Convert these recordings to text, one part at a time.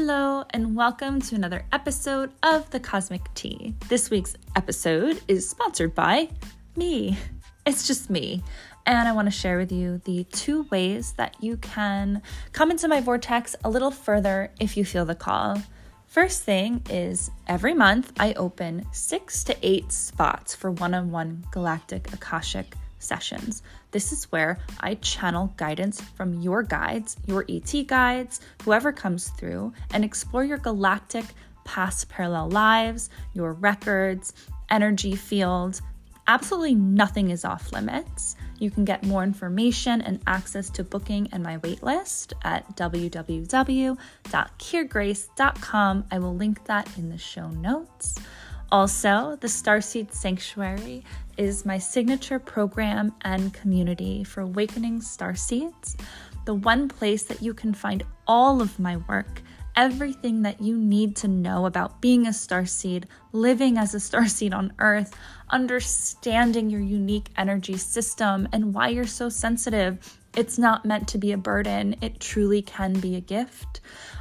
Hello, and welcome to another episode of The Cosmic Tea. This week's episode is sponsored by me. It's just me. And I want to share with you the two ways that you can come into my vortex a little further if you feel the call. First thing is every month I open six to eight spots for one on one galactic Akashic sessions. This is where I channel guidance from your guides, your ET guides, whoever comes through, and explore your galactic past parallel lives, your records, energy field. Absolutely nothing is off limits. You can get more information and access to booking and my waitlist at www.kirgrace.com. I will link that in the show notes. Also, the Starseed Sanctuary is my signature program and community for awakening starseeds, the one place that you can find all of my work, everything that you need to know about being a starseed, living as a starseed on Earth, understanding your unique energy system and why you're so sensitive. It's not meant to be a burden, it truly can be a gift.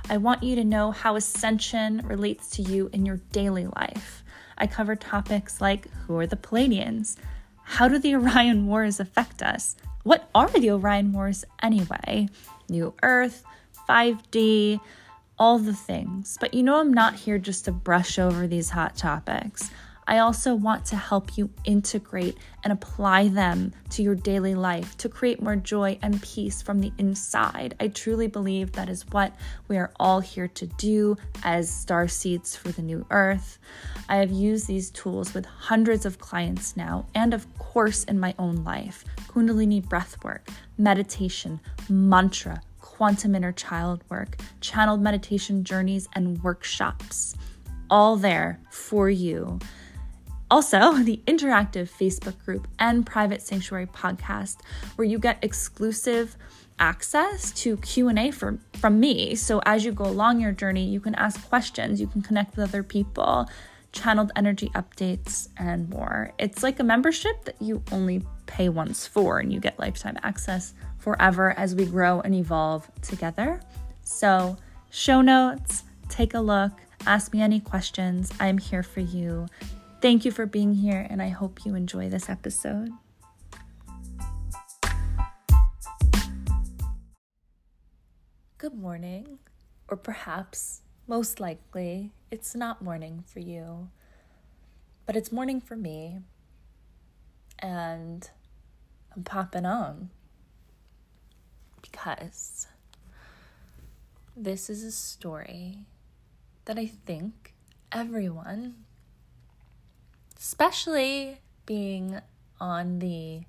I want you to know how ascension relates to you in your daily life. I cover topics like who are the Pleiadians? How do the Orion Wars affect us? What are the Orion Wars anyway? New Earth, 5D, all the things. But you know, I'm not here just to brush over these hot topics. I also want to help you integrate and apply them to your daily life to create more joy and peace from the inside. I truly believe that is what we are all here to do as star seeds for the new earth. I have used these tools with hundreds of clients now, and of course, in my own life Kundalini breathwork, meditation, mantra, quantum inner child work, channeled meditation journeys, and workshops. All there for you. Also, the interactive Facebook group and private sanctuary podcast where you get exclusive access to Q&A from from me. So as you go along your journey, you can ask questions, you can connect with other people, channeled energy updates and more. It's like a membership that you only pay once for and you get lifetime access forever as we grow and evolve together. So, show notes, take a look, ask me any questions. I'm here for you. Thank you for being here, and I hope you enjoy this episode. Good morning, or perhaps, most likely, it's not morning for you, but it's morning for me, and I'm popping on because this is a story that I think everyone especially being on the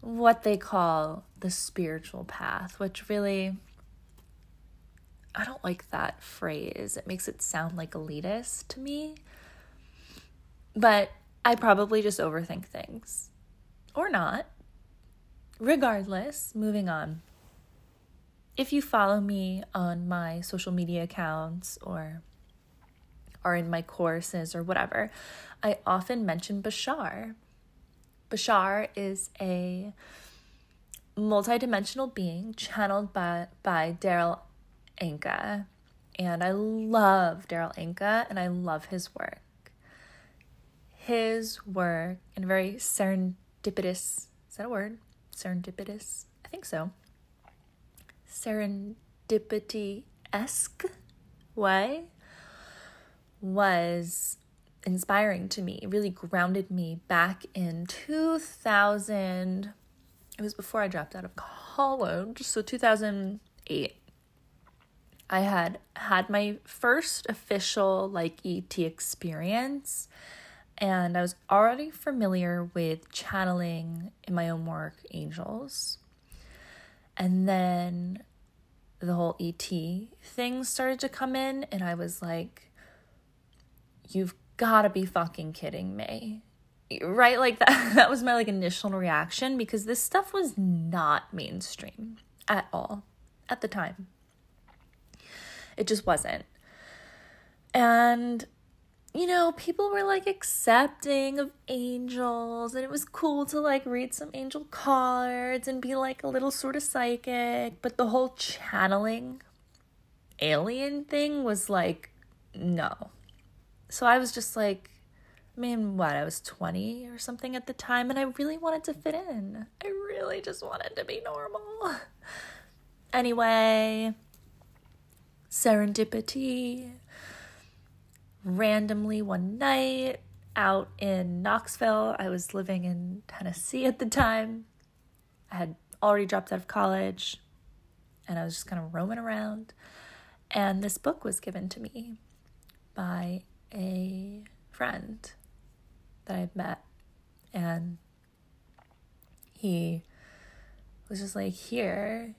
what they call the spiritual path, which really I don't like that phrase. It makes it sound like elitist to me. But I probably just overthink things. Or not. Regardless, moving on. If you follow me on my social media accounts or are in my courses or whatever, I often mention Bashar. Bashar is a multidimensional being channeled by, by Darryl Anka. And I love Darryl Anka and I love his work. His work in very serendipitous, is that a word? Serendipitous? I think so. Serendipity esque way was inspiring to me. It really grounded me back in 2000. It was before I dropped out of college, so 2008. I had had my first official like ET experience and I was already familiar with channeling in my own work angels. And then the whole ET thing started to come in and I was like you've got to be fucking kidding me. Right? Like that that was my like initial reaction because this stuff was not mainstream at all at the time. It just wasn't. And you know people were like accepting of angels and it was cool to like read some angel cards and be like a little sort of psychic but the whole channeling alien thing was like, no. So I was just like, I mean, what? I was 20 or something at the time, and I really wanted to fit in. I really just wanted to be normal. Anyway, serendipity. Randomly one night out in Knoxville, I was living in Tennessee at the time. I had already dropped out of college and I was just kind of roaming around. And this book was given to me by a friend that I've met. And he was just like, Here,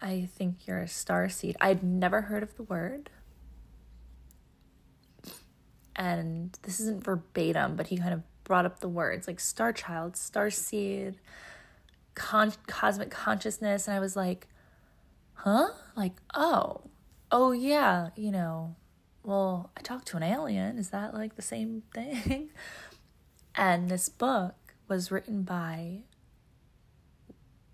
I think you're a star seed. I'd never heard of the word. And this isn't verbatim, but he kind of brought up the words like star child, star seed, con- cosmic consciousness. And I was like, huh? Like, oh, oh, yeah, you know, well, I talked to an alien. Is that like the same thing? and this book was written by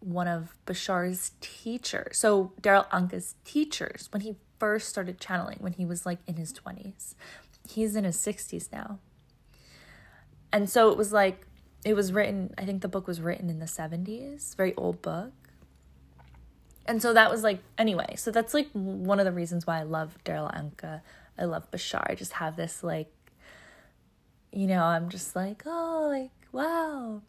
one of Bashar's teachers. So Darryl Anka's teachers when he first started channeling when he was like in his 20s. He's in his 60s now. And so it was like it was written, I think the book was written in the 70s, very old book. And so that was like anyway, so that's like one of the reasons why I love Darryl Anka. I love Bashar. I just have this like you know, I'm just like, oh, like wow,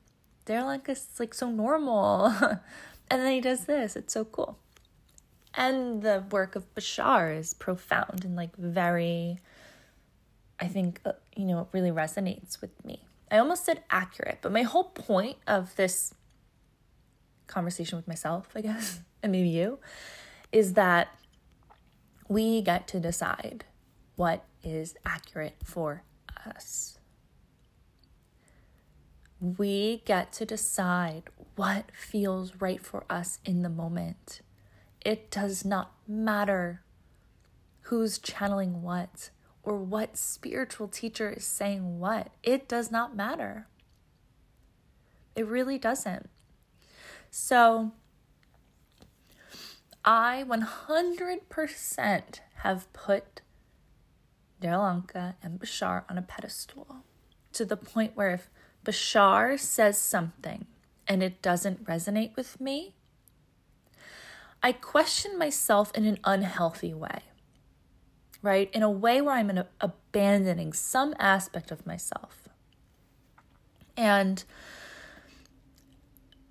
Darryl Anka's like so normal. and then he does this. It's so cool. And the work of Bashar is profound and like very, I think, uh, you know, it really resonates with me. I almost said accurate, but my whole point of this conversation with myself, I guess, and maybe you, is that we get to decide what is accurate for us we get to decide what feels right for us in the moment. It does not matter who's channeling what or what spiritual teacher is saying what. It does not matter. It really doesn't. So, I 100% have put Darryl Anka and Bashar on a pedestal to the point where if Bashar says something and it doesn't resonate with me, I question myself in an unhealthy way, right? In a way where I'm abandoning some aspect of myself. And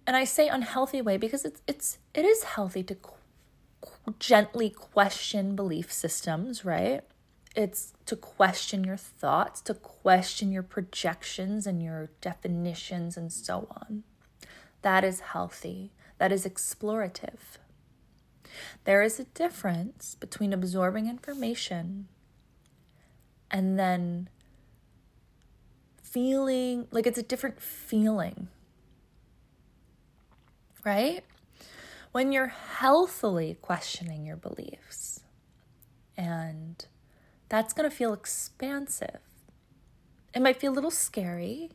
and I say unhealthy way because it's it's it is healthy to qu- gently question belief systems, right? It's to question your thoughts, to question your projections and your definitions and so on. That is healthy. That is explorative. There is a difference between absorbing information and then feeling like it's a different feeling, right? When you're healthily questioning your beliefs and that's going to feel expansive. It might feel a little scary,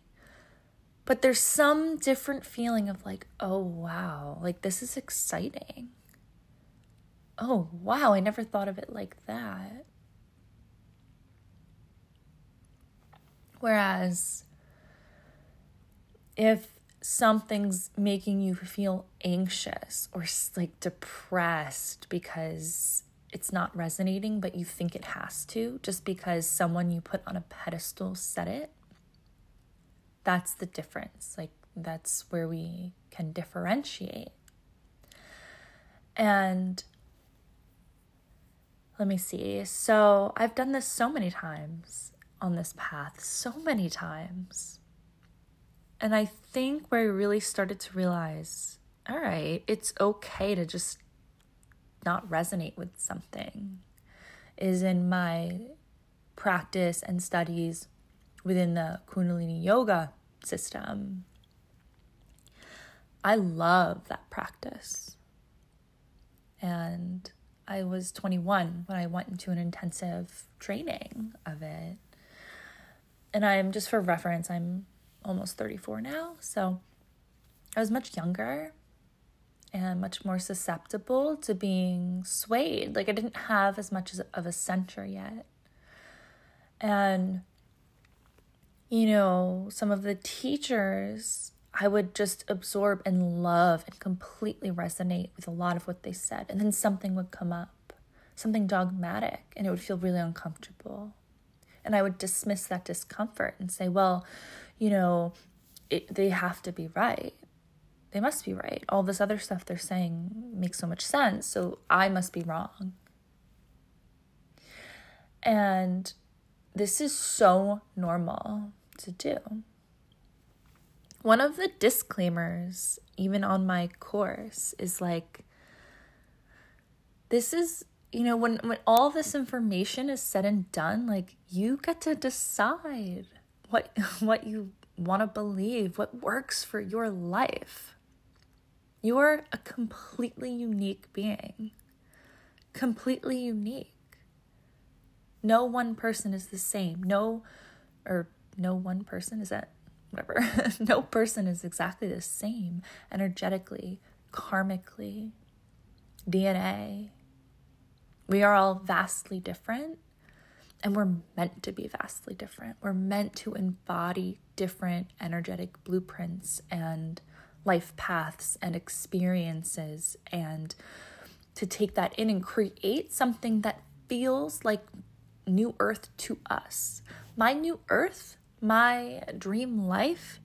but there's some different feeling of like, oh, wow, like this is exciting. Oh, wow, I never thought of it like that. Whereas if something's making you feel anxious or like depressed because it's not resonating, but you think it has to just because someone you put on a pedestal said it. That's the difference. Like, that's where we can differentiate. And let me see. So, I've done this so many times on this path, so many times. And I think where I really started to realize all right, it's okay to just not resonate with something is in my practice and studies within the Kundalini Yoga system. I love that practice. And I was 21 when I went into an intensive training of it. And I'm just for reference, I'm almost 34 now. So I was much younger and much more susceptible to being swayed. Like I didn't have as much of a center yet. And, you know, some of the teachers I would just absorb and love and completely resonate with a lot of what they said. And then something would come up, something dogmatic, and it would feel really uncomfortable. And I would dismiss that discomfort and say, well, you know, it, they have to be right. They must be right. All this other stuff they're saying makes so much sense. So I must be wrong. And this is so normal to do. One of the disclaimers, even on my course, is like, this is, you know, when, when all this information is said and done, like, you get to decide what, what you want to believe, what works for your life. You are a completely unique being, completely unique. No one person is the same. No, or no one person is that whatever. no person is exactly the same energetically, karmically, DNA. We are all vastly different and we're meant to be vastly different. We're meant to embody different energetic blueprints and life paths and experiences and to take that in and create something that feels like new earth to us. My new earth, my dream life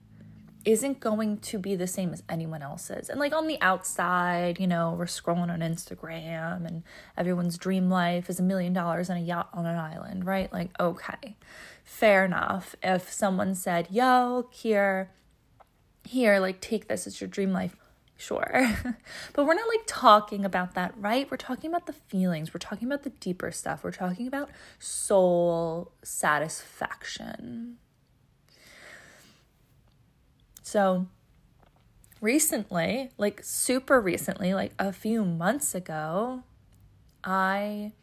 isn't going to be the same as anyone else's. And like on the outside, you know, we're scrolling on Instagram and everyone's dream life is a million dollars on a yacht on an island, right? Like, okay, fair enough. If someone said, yo, here, here, like, take this as your dream life, sure. but we're not like talking about that, right? We're talking about the feelings, we're talking about the deeper stuff, we're talking about soul satisfaction. So, recently, like super recently, like a few months ago, I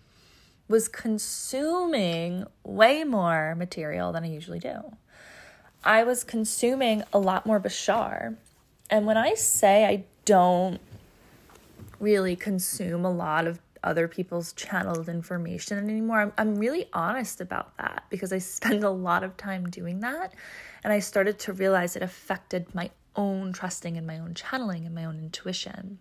was consuming way more material than I usually do. I was consuming a lot more Bashar. And when I say I don't really consume a lot of other people's channeled information anymore, I'm, I'm really honest about that because I spend a lot of time doing that. And I started to realize it affected my own trusting and my own channeling and my own intuition.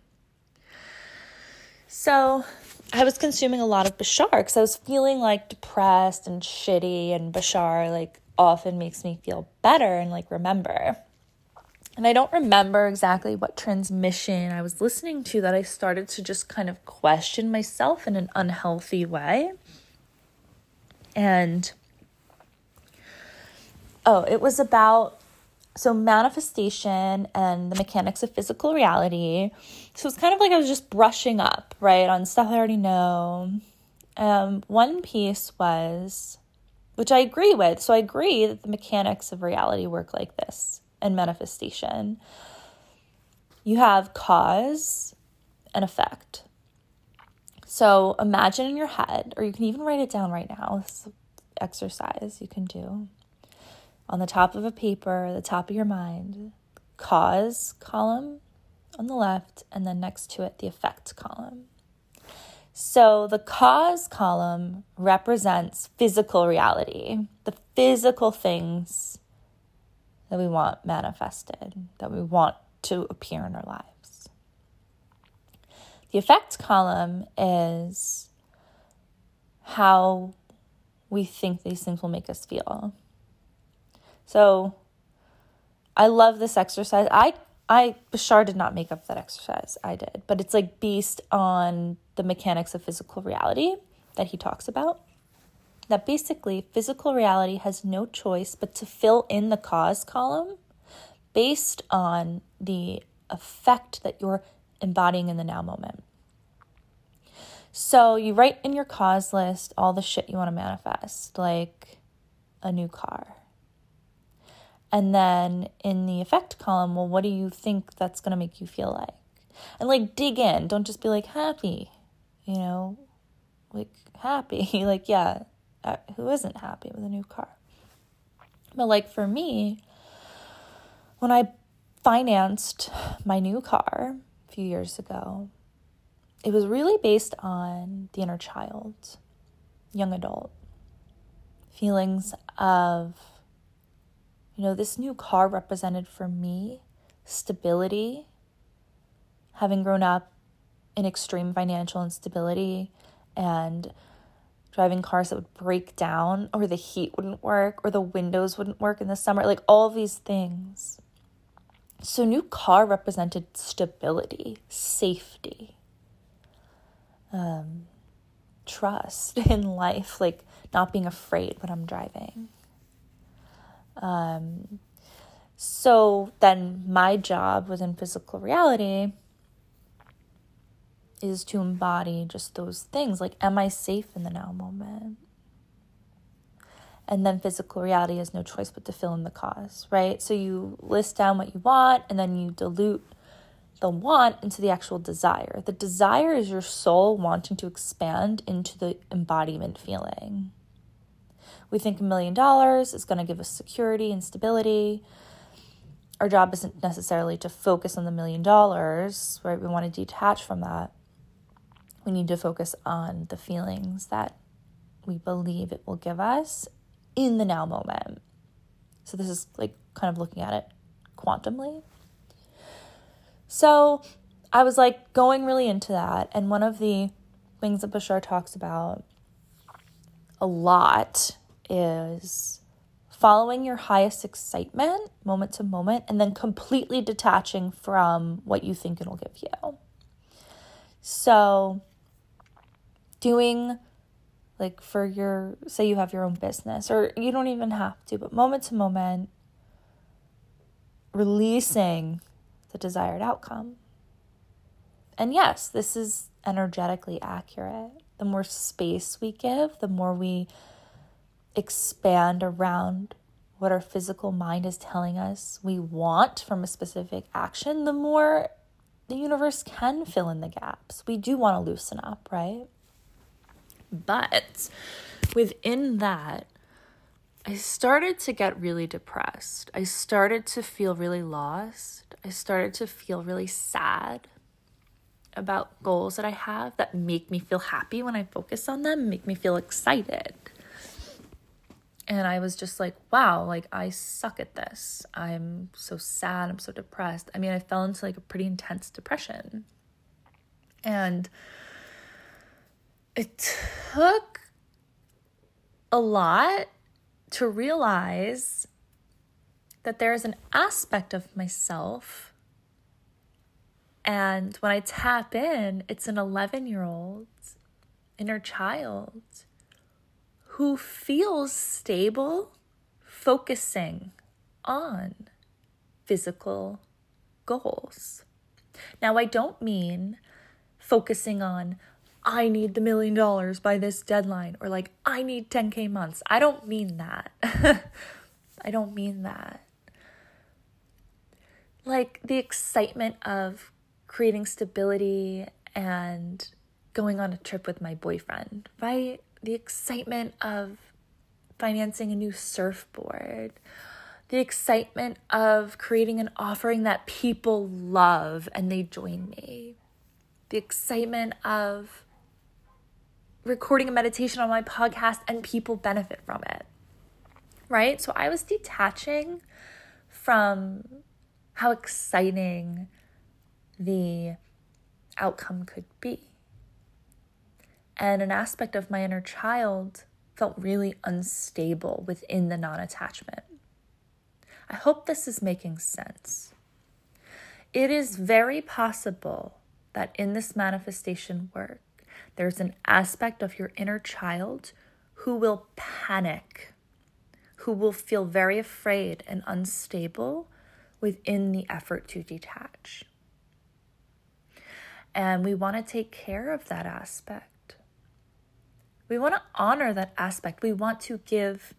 So I was consuming a lot of Bashar because I was feeling like depressed and shitty, and Bashar like often makes me feel better and like remember. And I don't remember exactly what transmission I was listening to that I started to just kind of question myself in an unhealthy way. And oh, it was about so manifestation and the mechanics of physical reality. So it's kind of like I was just brushing up, right, on stuff I already know. Um, one piece was, which I agree with. So I agree that the mechanics of reality work like this and manifestation. You have cause and effect. So imagine in your head, or you can even write it down right now. This exercise you can do on the top of a paper, the top of your mind, cause column on the left, and then next to it, the effect column. So the cause column represents physical reality, the physical things that we want manifested, that we want to appear in our lives. The effect column is how we think these things will make us feel. So I love this exercise. I I Bashar did not make up that exercise. I did, but it's like based on the mechanics of physical reality that he talks about. That basically physical reality has no choice but to fill in the cause column based on the effect that you're embodying in the now moment. So you write in your cause list all the shit you want to manifest, like a new car, and then in the effect column, well, what do you think that's going to make you feel like? And like dig in. Don't just be like happy, you know, like happy. like, yeah, uh, who isn't happy with a new car? But like for me, when I financed my new car a few years ago. It was really based on the inner child, young adult, feelings of, you know, this new car represented for me stability, having grown up in extreme financial instability and driving cars that would break down or the heat wouldn't work or the windows wouldn't work in the summer like all these things. So new car represented stability safety um, trust in life like not being afraid when i'm driving um, so then my job within physical reality is to embody just those things like, am I safe in the now moment? And then physical reality has no choice but to fill in the cause, right? So you list down what you want and then you dilute the want into the actual desire. The desire is your soul wanting to expand into the embodiment feeling. We think a million dollars is going to give us security and stability. Our job isn't necessarily to focus on the million dollars, right? We want to detach from that we need to focus on the feelings that we believe it will give us in the now moment. So, this is like kind of looking at it quantumly. So, I was like going really into that. And one of the things that Bashar talks about a lot is following your highest excitement moment to moment and then completely detaching from what you think it'll give you. So, doing like for your say you have your own business or you don't even have to but moment to moment releasing the desired outcome and yes this is energetically accurate the more space we give the more we expand around what our physical mind is telling us we want from a specific action the more the universe can fill in the gaps we do want to loosen up right but within that, I started to get really depressed. I started to feel really lost. I started to feel really sad about goals that I have that make me feel happy when I focus on them, make me feel excited. And I was just like, wow, like I suck at this. I'm so sad. I'm so depressed. I mean, I fell into like a pretty intense depression. And it took a lot to realize that there is an aspect of myself. And when I tap in, it's an 11 year old inner child who feels stable focusing on physical goals. Now, I don't mean focusing on I need the million dollars by this deadline or like I need 10k months. I don't mean that. I don't mean that. Like the excitement of creating stability and going on a trip with my boyfriend, right? The excitement of financing a new surfboard, the excitement of creating an offering that people love and they join me, the excitement of recording a meditation on my podcast and people benefit from it. Right? So I was detaching from how exciting the outcome could be. And an aspect of my inner child felt really unstable within the non attachment. I hope this is making sense. It is very possible that in this manifestation work, there's an aspect of your inner child who will panic, who will feel very afraid and unstable within the effort to detach. And we want to take care of that aspect. We want to honor that aspect. We want to give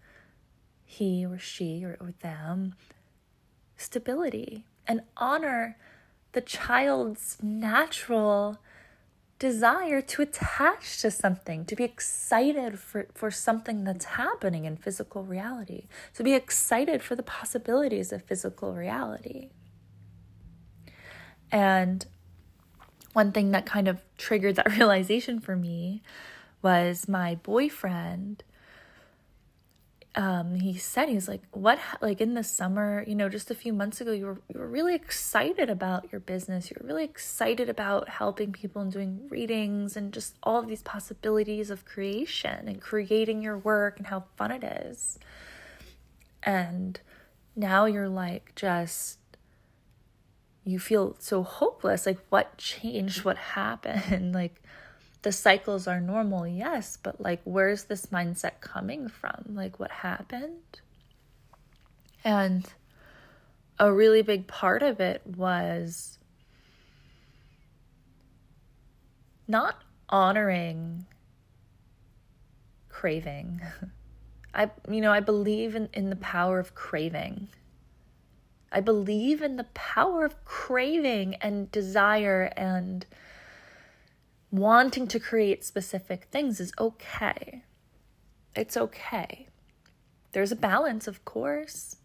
he or she or, or them stability and honor the child's natural desire to attach to something, to be excited for, for something that's happening in physical reality, to be excited for the possibilities of physical reality. And one thing that kind of triggered that realization for me was my boyfriend um, he said he's like what like in the summer you know just a few months ago you were you were really excited about your business. You were really excited about helping people and doing readings and just all of these possibilities of creation and creating your work and how fun it is. And now you're like just you feel so hopeless. Like what changed? What happened? Like the cycles are normal, yes, but like, where's this mindset coming from? Like, what happened? And a really big part of it was not honoring craving. I you know, I believe in, in the power of craving. I believe in the power of craving and desire and wanting to create specific things is okay. It's okay. There's a balance, of course.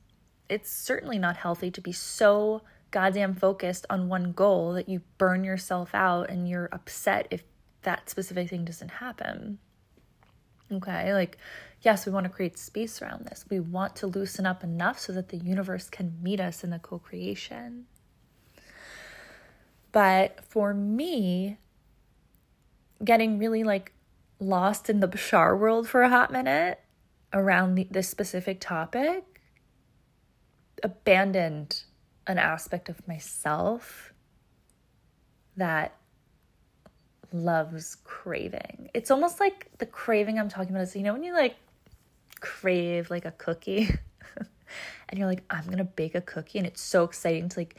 It's certainly not healthy to be so goddamn focused on one goal that you burn yourself out and you're upset if that specific thing doesn't happen. Okay, like, yes, we want to create space around this. We want to loosen up enough so that the universe can meet us in the co creation. But for me, getting really like lost in the Bashar world for a hot minute around the, this specific topic, abandoned an aspect of myself that loves craving. It's almost like the craving I'm talking about is, you know, when you like crave like a cookie and you're like, I'm gonna bake a cookie, and it's so exciting to like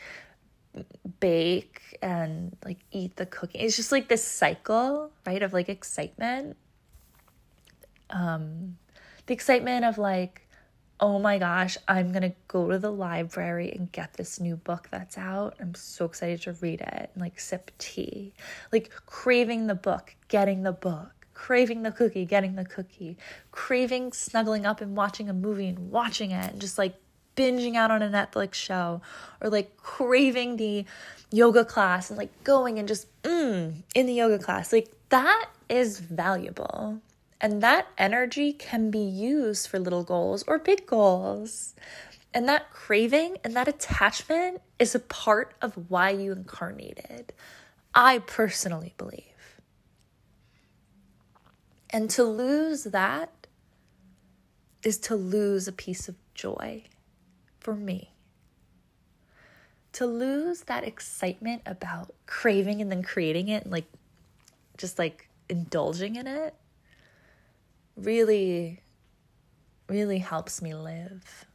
bake and like eat the cookie. It's just like this cycle, right, of like excitement. Um the excitement of like oh my gosh, I'm going to go to the library and get this new book that's out. I'm so excited to read it and like sip tea. Like craving the book, getting the book, craving the cookie, getting the cookie, craving snuggling up and watching a movie and watching it and just like binging out on a Netflix show or like craving the yoga class and like going and just mm, in the yoga class. Like that is valuable. And that energy can be used for little goals or big goals. And that craving and that attachment is a part of why you incarnated. I personally believe. And to lose that is to lose a piece of joy for me. To lose that excitement about craving and then creating it and like just like indulging in it really really helps me live.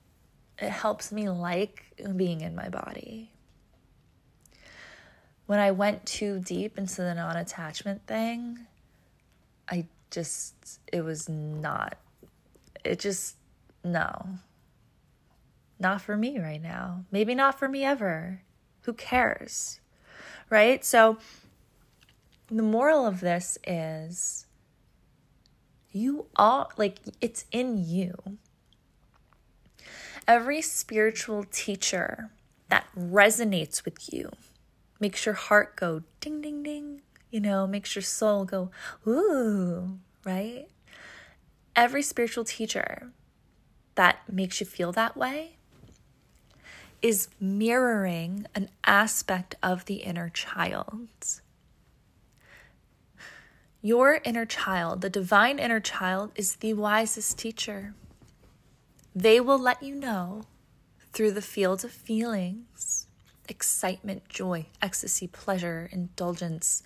It helps me like being in my body. When i went too deep into the non-attachment thing i just it was not it just no not for me right now. Maybe not for me ever. Who cares? Right? So, the moral of this is you all, like, it's in you. Every spiritual teacher that resonates with you makes your heart go ding, ding, ding, you know, makes your soul go, ooh, right? Every spiritual teacher that makes you feel that way is mirroring an aspect of the inner child. Your inner child, the divine inner child, is the wisest teacher. They will let you know through the field of feelings excitement, joy, ecstasy, pleasure, indulgence,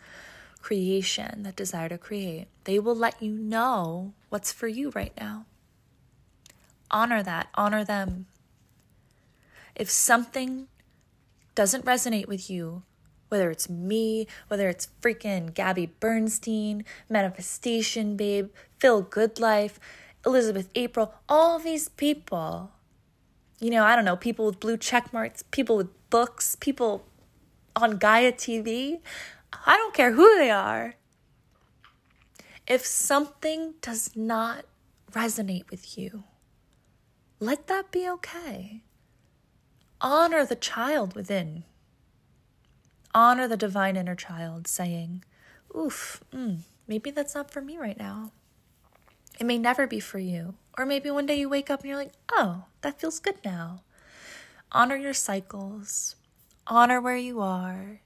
creation, that desire to create. They will let you know what's for you right now. Honor that, honor them. If something doesn't resonate with you, whether it's me, whether it's freaking Gabby Bernstein, Manifestation Babe, Feel Good Life, Elizabeth April, all these people, you know, I don't know, people with blue check marks, people with books, people on Gaia TV, I don't care who they are. If something does not resonate with you, let that be okay honor the child within. Honor the divine inner child saying, Oof, mm, maybe that's not for me right now. It may never be for you. Or maybe one day you wake up and you're like, oh, that feels good now. Honor your cycles, honor where you are.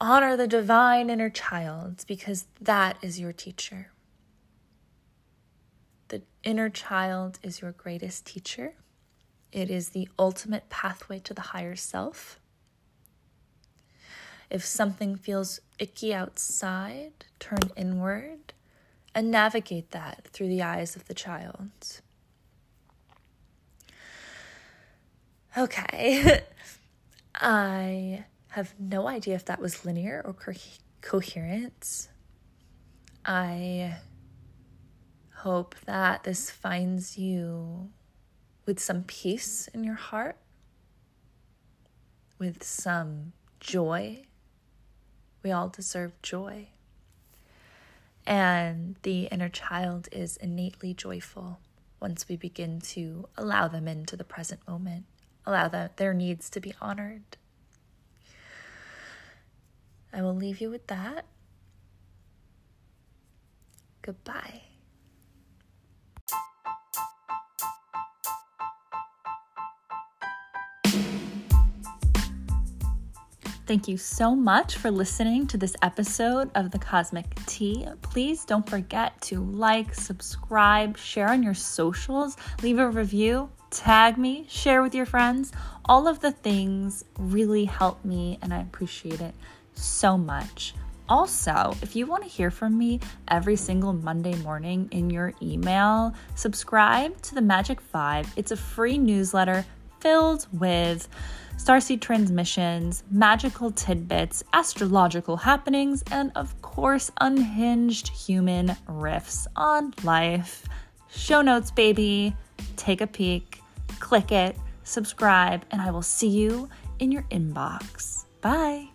Honor the divine inner child because that is your teacher. The inner child is your greatest teacher. It is the ultimate pathway to the higher self. If something feels icky outside, turn inward and navigate that through the eyes of the child. Okay. I have no idea if that was linear or co- coherent. I hope that this finds you with some peace in your heart, with some joy. We all deserve joy. And the inner child is innately joyful once we begin to allow them into the present moment, allow that their needs to be honored. I will leave you with that. Goodbye. Thank you so much for listening to this episode of The Cosmic Tea. Please don't forget to like, subscribe, share on your socials, leave a review, tag me, share with your friends. All of the things really help me, and I appreciate it so much. Also, if you want to hear from me every single Monday morning in your email, subscribe to the Magic Five. It's a free newsletter filled with starseed transmissions, magical tidbits, astrological happenings, and of course, unhinged human riffs on life. Show notes, baby. Take a peek, click it, subscribe, and I will see you in your inbox. Bye.